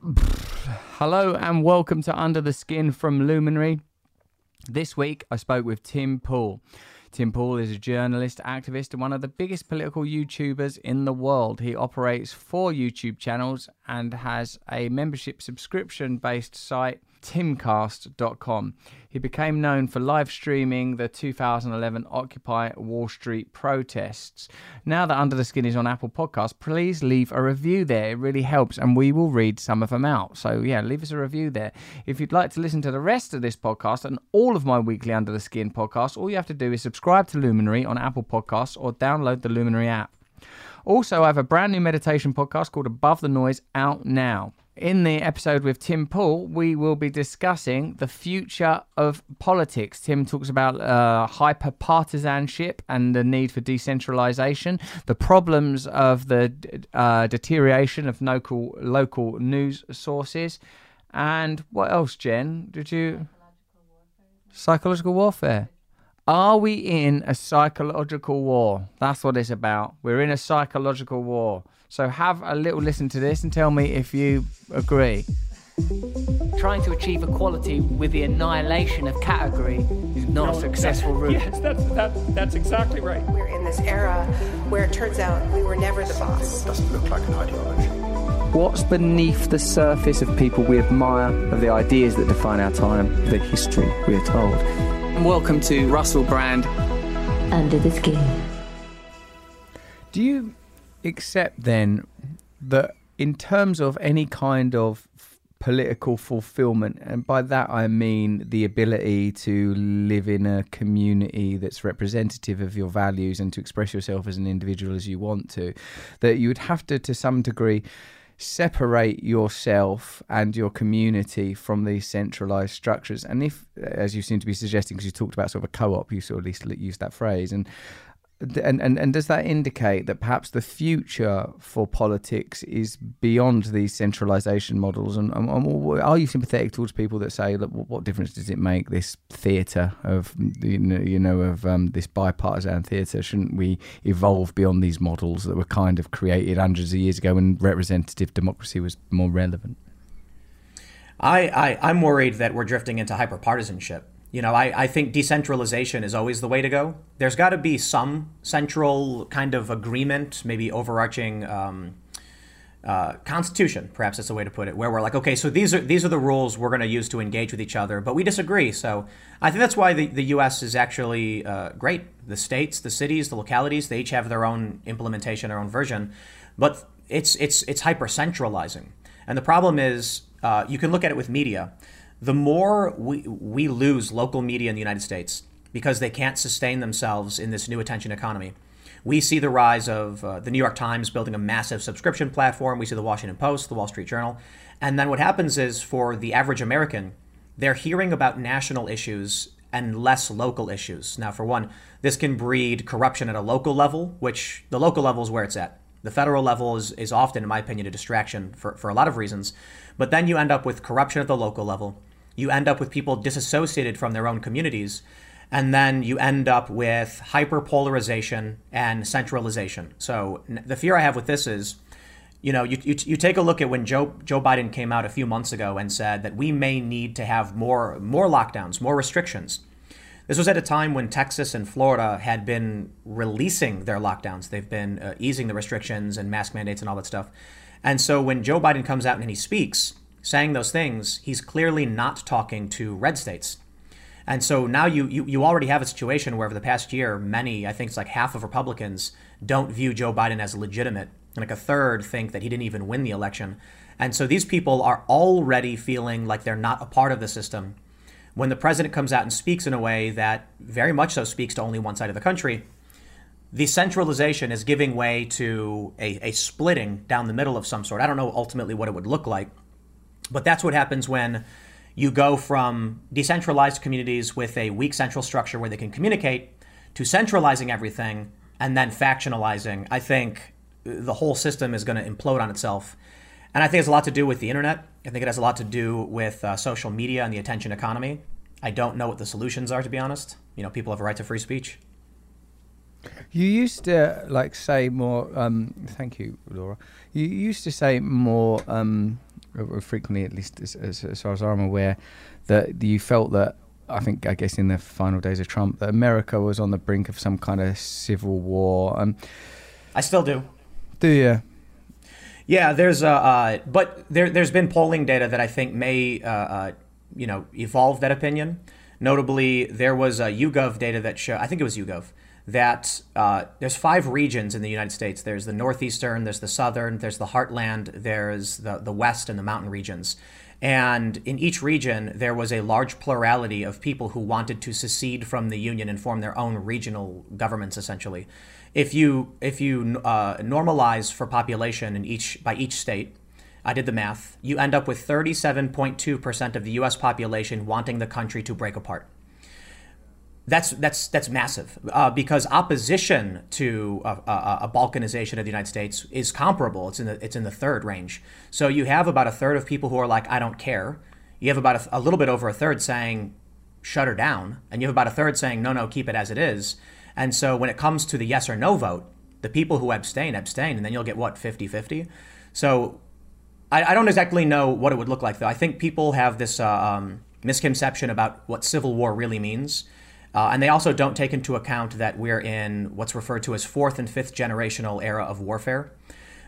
Hello and welcome to Under the Skin from Luminary. This week I spoke with Tim Pool. Tim Pool is a journalist, activist, and one of the biggest political YouTubers in the world. He operates four YouTube channels and has a membership subscription based site timcast.com. He became known for live streaming the 2011 Occupy Wall Street protests. Now that Under the Skin is on Apple Podcasts, please leave a review there. It really helps, and we will read some of them out. So, yeah, leave us a review there. If you'd like to listen to the rest of this podcast and all of my weekly Under the Skin podcasts, all you have to do is subscribe to Luminary on Apple Podcasts or download the Luminary app. Also, I have a brand new meditation podcast called Above the Noise out now. In the episode with Tim Pool, we will be discussing the future of politics. Tim talks about uh, hyper partisanship and the need for decentralization, the problems of the uh, deterioration of local local news sources, and what else, Jen? Did you psychological warfare? Are we in a psychological war? That's what it's about. We're in a psychological war. So have a little listen to this and tell me if you agree. Trying to achieve equality with the annihilation of category is not a successful route. Yes, that's, that, that's exactly right. We're in this era where it turns out we were never the boss. Doesn't look like an ideology. What's beneath the surface of people we admire, of the ideas that define our time, the history we are told? And welcome to Russell Brand. Under the Skin. Do you accept then that in terms of any kind of political fulfillment, and by that I mean the ability to live in a community that's representative of your values and to express yourself as an individual as you want to, that you would have to, to some degree, separate yourself and your community from these centralized structures. And if, as you seem to be suggesting, because you talked about sort of a co-op, you sort of at least used that phrase, and and, and and does that indicate that perhaps the future for politics is beyond these centralization models? And, and, and are you sympathetic towards people that say, look, what difference does it make this theatre of you know, you know of um, this bipartisan theatre? Shouldn't we evolve beyond these models that were kind of created hundreds of years ago when representative democracy was more relevant? I, I I'm worried that we're drifting into hyperpartisanship. You know, I, I think decentralization is always the way to go. There's got to be some central kind of agreement, maybe overarching um, uh, constitution, perhaps that's the way to put it, where we're like, okay, so these are these are the rules we're going to use to engage with each other, but we disagree. So I think that's why the, the U.S. is actually uh, great. The states, the cities, the localities, they each have their own implementation, their own version, but it's it's it's hyper centralizing. And the problem is, uh, you can look at it with media the more we, we lose local media in the United States because they can't sustain themselves in this new attention economy. We see the rise of uh, the New York Times building a massive subscription platform. We see the Washington Post, the Wall Street Journal. And then what happens is for the average American, they're hearing about national issues and less local issues. Now, for one, this can breed corruption at a local level, which the local level is where it's at. The federal level is, is often, in my opinion, a distraction for, for a lot of reasons. But then you end up with corruption at the local level you end up with people disassociated from their own communities. And then you end up with hyperpolarization and centralization. So the fear I have with this is, you know, you, you, you take a look at when Joe Joe Biden came out a few months ago and said that we may need to have more more lockdowns, more restrictions. This was at a time when Texas and Florida had been releasing their lockdowns. They've been uh, easing the restrictions and mask mandates and all that stuff. And so when Joe Biden comes out and he speaks, saying those things, he's clearly not talking to red states. And so now you, you, you already have a situation where over the past year, many, I think it's like half of Republicans, don't view Joe Biden as legitimate. And like a third think that he didn't even win the election. And so these people are already feeling like they're not a part of the system. When the president comes out and speaks in a way that very much so speaks to only one side of the country, the centralization is giving way to a, a splitting down the middle of some sort. I don't know ultimately what it would look like, but that's what happens when you go from decentralized communities with a weak central structure where they can communicate to centralizing everything and then factionalizing. I think the whole system is going to implode on itself. And I think it has a lot to do with the internet. I think it has a lot to do with uh, social media and the attention economy. I don't know what the solutions are, to be honest. You know, people have a right to free speech. You used to like say more. Um, thank you, Laura. You used to say more. Um, frequently, at least as, as, as far as I'm aware, that you felt that I think I guess in the final days of Trump that America was on the brink of some kind of civil war. Um, I still do. Do you? Yeah, there's a, uh, but there, there's been polling data that I think may, uh, uh, you know, evolve that opinion. Notably, there was a YouGov data that show, I think it was YouGov, that uh, there's five regions in the United States. There's the northeastern, there's the southern, there's the heartland, there's the, the west and the mountain regions. And in each region, there was a large plurality of people who wanted to secede from the union and form their own regional governments, essentially. If you if you uh, normalize for population in each by each state, I did the math. You end up with 37.2 percent of the U.S. population wanting the country to break apart that's that's that's massive uh, because opposition to a, a, a, balkanization of the United States is comparable. It's in the it's in the third range. So you have about a third of people who are like, I don't care. You have about a, a little bit over a third saying, shut her down, and you have about a third saying, no, no, keep it as it is. And so when it comes to the yes or no vote, the people who abstain abstain, and then you'll get what 50-50. So I, I don't exactly know what it would look like though. I think people have this uh, um, misconception about what civil war really means uh, and they also don't take into account that we're in what's referred to as fourth and fifth generational era of warfare.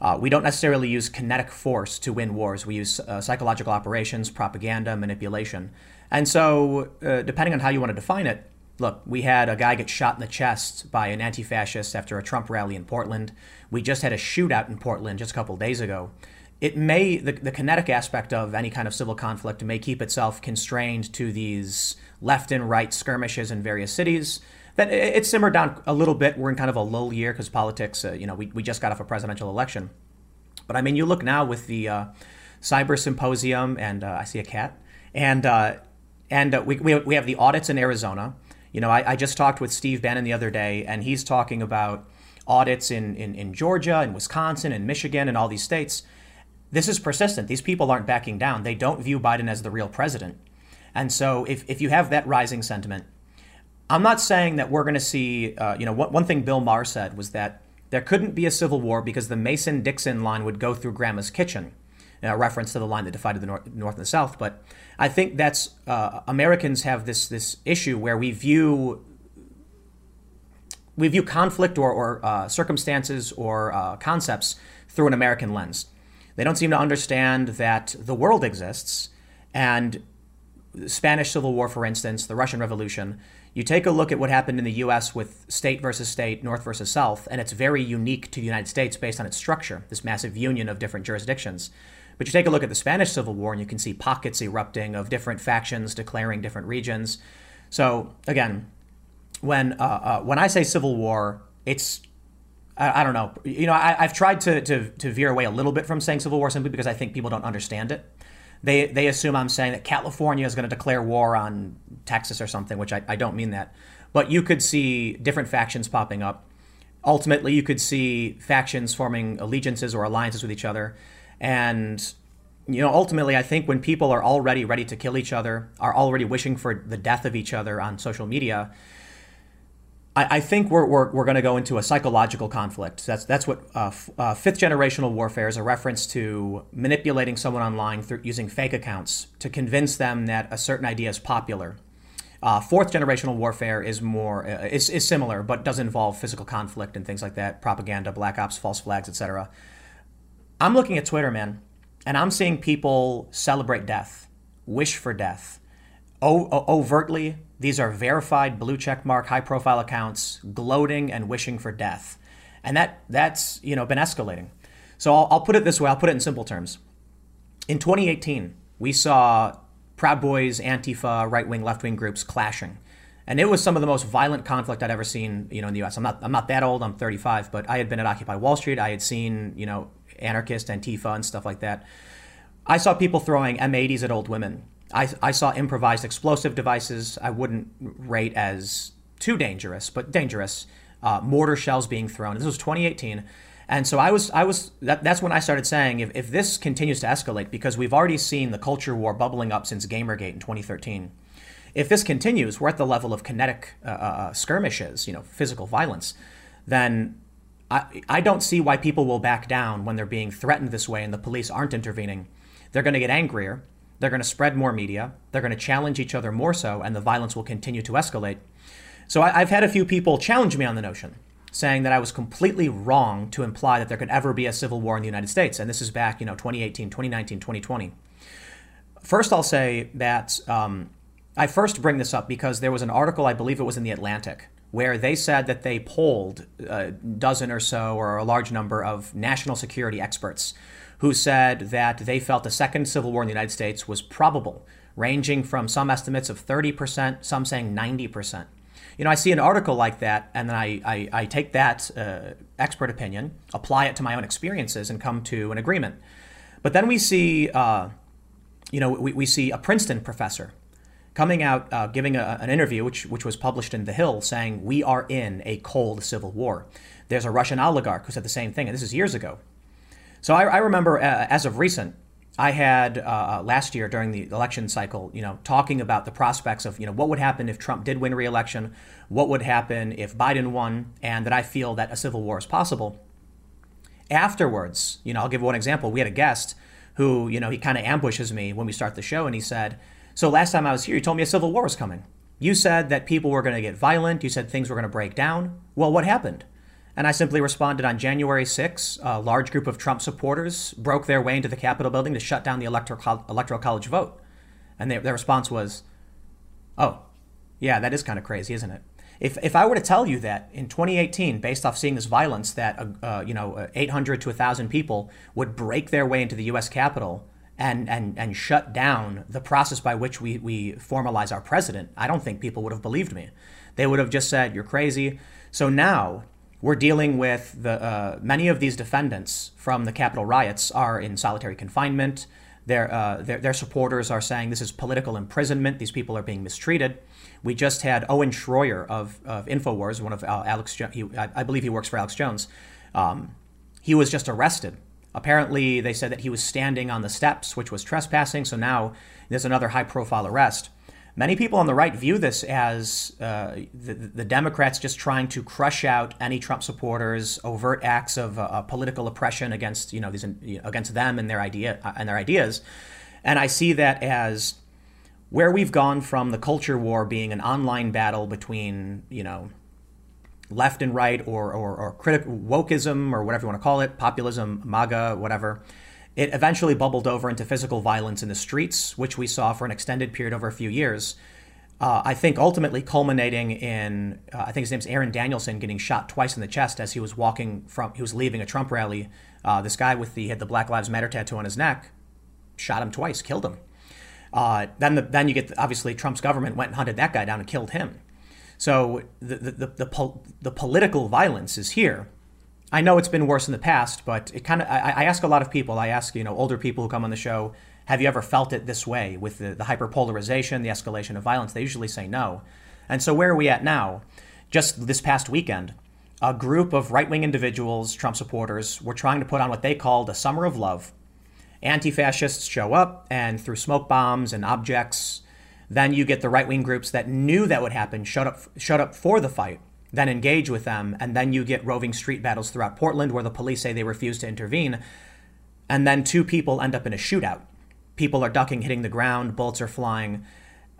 Uh, we don't necessarily use kinetic force to win wars. We use uh, psychological operations, propaganda, manipulation. And so, uh, depending on how you want to define it, look, we had a guy get shot in the chest by an anti fascist after a Trump rally in Portland. We just had a shootout in Portland just a couple days ago. It may, the, the kinetic aspect of any kind of civil conflict may keep itself constrained to these left and right skirmishes in various cities. Then it simmered down a little bit. We're in kind of a lull year because politics, uh, you know, we, we just got off a presidential election. But I mean, you look now with the uh, cyber symposium, and uh, I see a cat, and uh, and uh, we, we, we have the audits in Arizona. You know, I, I just talked with Steve Bannon the other day, and he's talking about audits in, in, in Georgia and Wisconsin and Michigan and all these states. This is persistent. These people aren't backing down. They don't view Biden as the real president. And so if, if you have that rising sentiment, I'm not saying that we're going to see, uh, you know, one, one thing Bill Maher said was that there couldn't be a civil war because the Mason Dixon line would go through Grandma's kitchen, a reference to the line that divided the North, North and the South. But I think that's, uh, Americans have this, this issue where we view we view conflict or, or uh, circumstances or uh, concepts through an American lens. They don't seem to understand that the world exists and Spanish Civil War, for instance, the Russian Revolution, you take a look at what happened in the US with state versus state, North versus South, and it's very unique to the United States based on its structure, this massive union of different jurisdictions. But you take a look at the Spanish Civil War and you can see pockets erupting of different factions declaring different regions. So, again, when, uh, uh, when I say Civil War, it's I, I don't know. You know, I, have tried to, to, to veer away a little bit from saying Civil War simply because I think people don't understand it they they assume I'm saying that California is going to declare war on Texas or something, which I, I don't mean that. But you could see different factions popping up. Ultimately, you could see factions forming allegiances or alliances with each other. And, you know, ultimately, I think when people are already ready to kill each other, are already wishing for the death of each other on social media, I, I think we're, we're, we're going to go into a psychological conflict. That's, that's what uh, uh, fifth generational warfare is a reference to manipulating someone online through using fake accounts to convince them that a certain idea is popular. Uh, fourth generational warfare is more uh, is, is similar, but does involve physical conflict and things like that, propaganda, black ops, false flags, etc. I'm looking at Twitter, man, and I'm seeing people celebrate death, wish for death, o- overtly these are verified blue check mark high profile accounts gloating and wishing for death. And that that's, you know, been escalating. So I'll, I'll put it this way, I'll put it in simple terms. In 2018, we saw Proud Boys, Antifa, right-wing, left-wing groups clashing. And it was some of the most violent conflict I'd ever seen, you know, in the US. I'm not I'm not that old, I'm 35, but I had been at Occupy Wall Street. I had seen, you know, anarchist Antifa and stuff like that. I saw people throwing M80s at old women. I, I saw improvised explosive devices I wouldn't rate as too dangerous, but dangerous. Uh, mortar shells being thrown. This was 2018. And so I was, I was. That, that's when I started saying, if, if this continues to escalate, because we've already seen the culture war bubbling up since GamerGate in 2013. If this continues, we're at the level of kinetic uh, uh, uh, skirmishes, you know, physical violence. Then I, I don't see why people will back down when they're being threatened this way and the police aren't intervening they're going to get angrier, they're going to spread more media, they're going to challenge each other more so, and the violence will continue to escalate. So I, have had a few people challenge me on the notion, saying that I was completely wrong to imply that there could ever be a civil war in the United States. And this is back, you know, 2018, 2019, 2020. First, I'll say that um, I first bring this up because there was an article, I believe it was in The Atlantic, where they said that they polled a dozen or so or a large number of national security experts who said that they felt a second civil war in the United States was probable, ranging from some estimates of 30%, some saying 90% you know, I see an article like that, and then I, I, I take that uh, expert opinion, apply it to my own experiences, and come to an agreement. But then we see, uh, you know, we, we see a Princeton professor coming out uh, giving a, an interview, which, which was published in The Hill, saying, We are in a cold civil war. There's a Russian oligarch who said the same thing, and this is years ago. So I, I remember, uh, as of recent, I had uh, last year during the election cycle, you know, talking about the prospects of, you know, what would happen if Trump did win re-election, what would happen if Biden won, and that I feel that a civil war is possible. Afterwards, you know, I'll give one example. We had a guest who, you know, he kind of ambushes me when we start the show, and he said, "So last time I was here, you told me a civil war was coming. You said that people were going to get violent. You said things were going to break down. Well, what happened?" And I simply responded on January 6, a large group of Trump supporters broke their way into the Capitol building to shut down the electoral, electoral college vote. And their, their response was, oh, yeah, that is kind of crazy, isn't it? If, if I were to tell you that in 2018, based off seeing this violence, that uh, uh you know uh, 800 to 1,000 people would break their way into the U.S. Capitol and, and, and shut down the process by which we, we formalize our president, I don't think people would have believed me. They would have just said, you're crazy. So now, we're dealing with the uh, many of these defendants from the Capitol riots are in solitary confinement. Their, uh, their, their supporters are saying this is political imprisonment. These people are being mistreated. We just had Owen Schroyer of, of Infowars, one of uh, Alex. I, I, believe he works for Alex Jones. Um, he was just arrested. Apparently, they said that he was standing on the steps, which was trespassing. So now there's another high-profile arrest. Many people on the right view this as uh, the, the, Democrats just trying to crush out any Trump supporters, overt acts of uh, political oppression against you know these against them and their idea uh, and their ideas. And I see that as where we've gone from the culture war being an online battle between you know left and right or or, or critic wokeism or whatever you want to call it, populism, MAGA, whatever it eventually bubbled over into physical violence in the streets, which we saw for an extended period over a few years. Uh, I think ultimately culminating in, uh, I think his name's Aaron Danielson getting shot twice in the chest as he was walking from, he was leaving a Trump rally. Uh, this guy with the had the Black Lives Matter tattoo on his neck, shot him twice, killed him. Uh, then the, then you get obviously Trump's government went and hunted that guy down and killed him. So the the the, the, pol- the political violence is here. I know it's been worse in the past, but it kind of I, I, ask a lot of people. I ask you know older people who come on the show, have you ever felt it this way with the, the hyperpolarization, the escalation of violence? They usually say no. And so where are we at now? Just this past weekend, a group of right-wing individuals, Trump supporters, were trying to put on what they called a summer of love. Anti-fascists show up and through smoke bombs and objects, then you get the right-wing groups that knew that would happen, shut up, shut up for the fight then engage with them, and then you get roving street battles throughout Portland where the police say they refuse to intervene, and then two people end up in a shootout. People are ducking, hitting the ground, bullets are flying.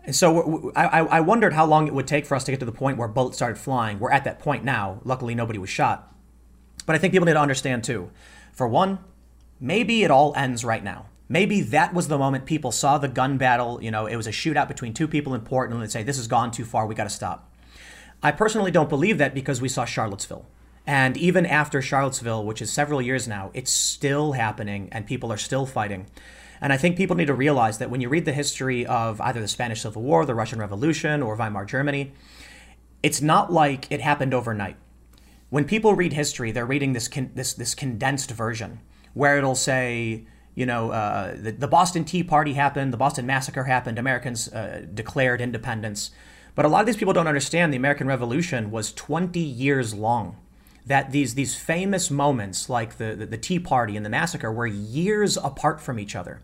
And so I, I wondered how long it would take for us to get to the point where bullets started flying. We're at that point now. Luckily, nobody was shot. But I think people need to understand too. For one, maybe it all ends right now. Maybe that was the moment people saw the gun battle. You know, it was a shootout between two people in Portland and say, this has gone too far. We got to stop. I personally don't believe that because we saw Charlottesville. And even after Charlottesville, which is several years now, it's still happening and people are still fighting. And I think people need to realize that when you read the history of either the Spanish Civil War, the Russian Revolution, or Weimar Germany, it's not like it happened overnight. When people read history, they're reading this con- this this condensed version where it'll say, you know, uh, the, the Boston Tea Party happened, the Boston Massacre happened, Americans uh, declared independence. But a lot of these people don't understand the American Revolution was 20 years long. That these these famous moments, like the, the, the Tea Party and the massacre, were years apart from each other.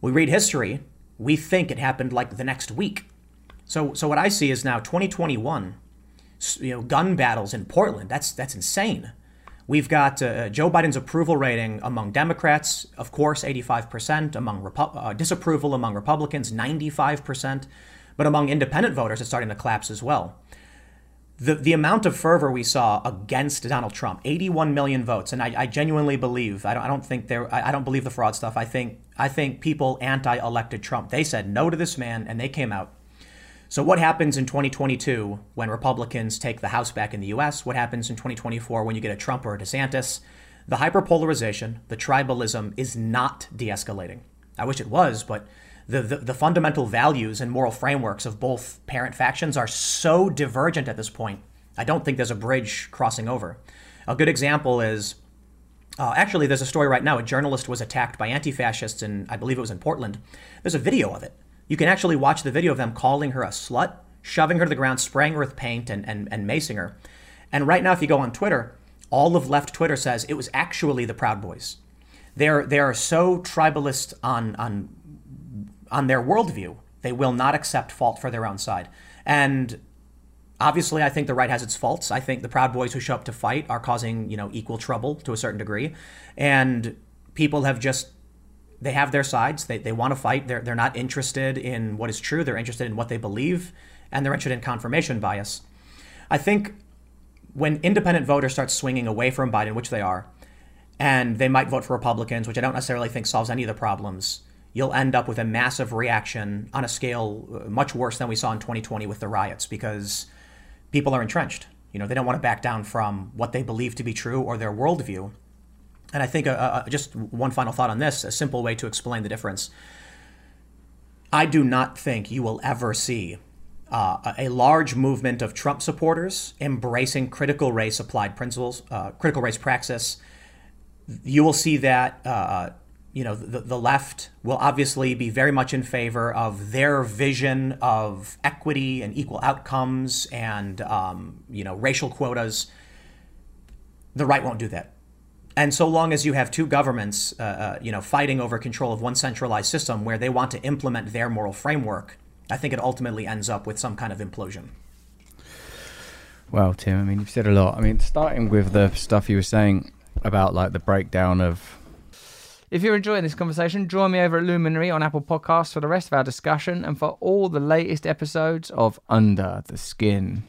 We read history, we think it happened like the next week. So so what I see is now 2021, you know, gun battles in Portland. That's that's insane. We've got uh, Joe Biden's approval rating among Democrats, of course, 85%, among Repu- uh, disapproval among Republicans, 95%, but among independent voters, it's starting to collapse as well. The, the amount of fervor we saw against Donald Trump, 81 million votes, and I, I genuinely believe, I don't, I don't think there, I, I don't believe the fraud stuff. I think, I think people anti-elected Trump, they said no to this man and they came out so, what happens in 2022 when Republicans take the House back in the US? What happens in 2024 when you get a Trump or a DeSantis? The hyperpolarization, the tribalism is not de escalating. I wish it was, but the, the, the, fundamental values and moral frameworks of both parent factions are so divergent at this point. I don't think there's a bridge crossing over. A good example is uh, actually, there's a story right now. A journalist was attacked by anti fascists, and I believe it was in Portland. There's a video of it. You can actually watch the video of them calling her a slut, shoving her to the ground, spraying her with paint, and, and, and macing her. And right now, if you go on Twitter, all of left Twitter says it was actually the Proud Boys. They're, they are so tribalist on, on, on their worldview, they will not accept fault for their own side. And obviously, I think the right has its faults. I think the Proud Boys who show up to fight are causing, you know, equal trouble to a certain degree. And people have just they have their sides. They, they want to fight. They're, they're not interested in what is true. They're interested in what they believe, and they're interested in confirmation bias. I think when independent voters start swinging away from Biden, which they are, and they might vote for Republicans, which I don't necessarily think solves any of the problems, you'll end up with a massive reaction on a scale uh, much worse than we saw in 2020 with the riots because people are entrenched. You know, they don't want to back down from what they believe to be true or their worldview. And I think uh, uh, just one final thought on this, a simple way to explain the difference. I do not think you will ever see uh, a large movement of Trump supporters embracing critical race applied principles, uh, critical race praxis. You will see that, uh, uh, you know, the, the left will obviously be very much in favor of their vision of equity and equal outcomes and, um, you know, racial quotas. The right won't do that and so long as you have two governments, uh, uh, you know, fighting over control of one centralized system where they want to implement their moral framework, I think it ultimately ends up with some kind of implosion. Well, Tim, I mean, you've said a lot. I mean, starting with the stuff you were saying about like the breakdown of. If you're enjoying this conversation, join me over at Luminary on Apple Podcasts for the rest of our discussion and for all the latest episodes of Under the Skin.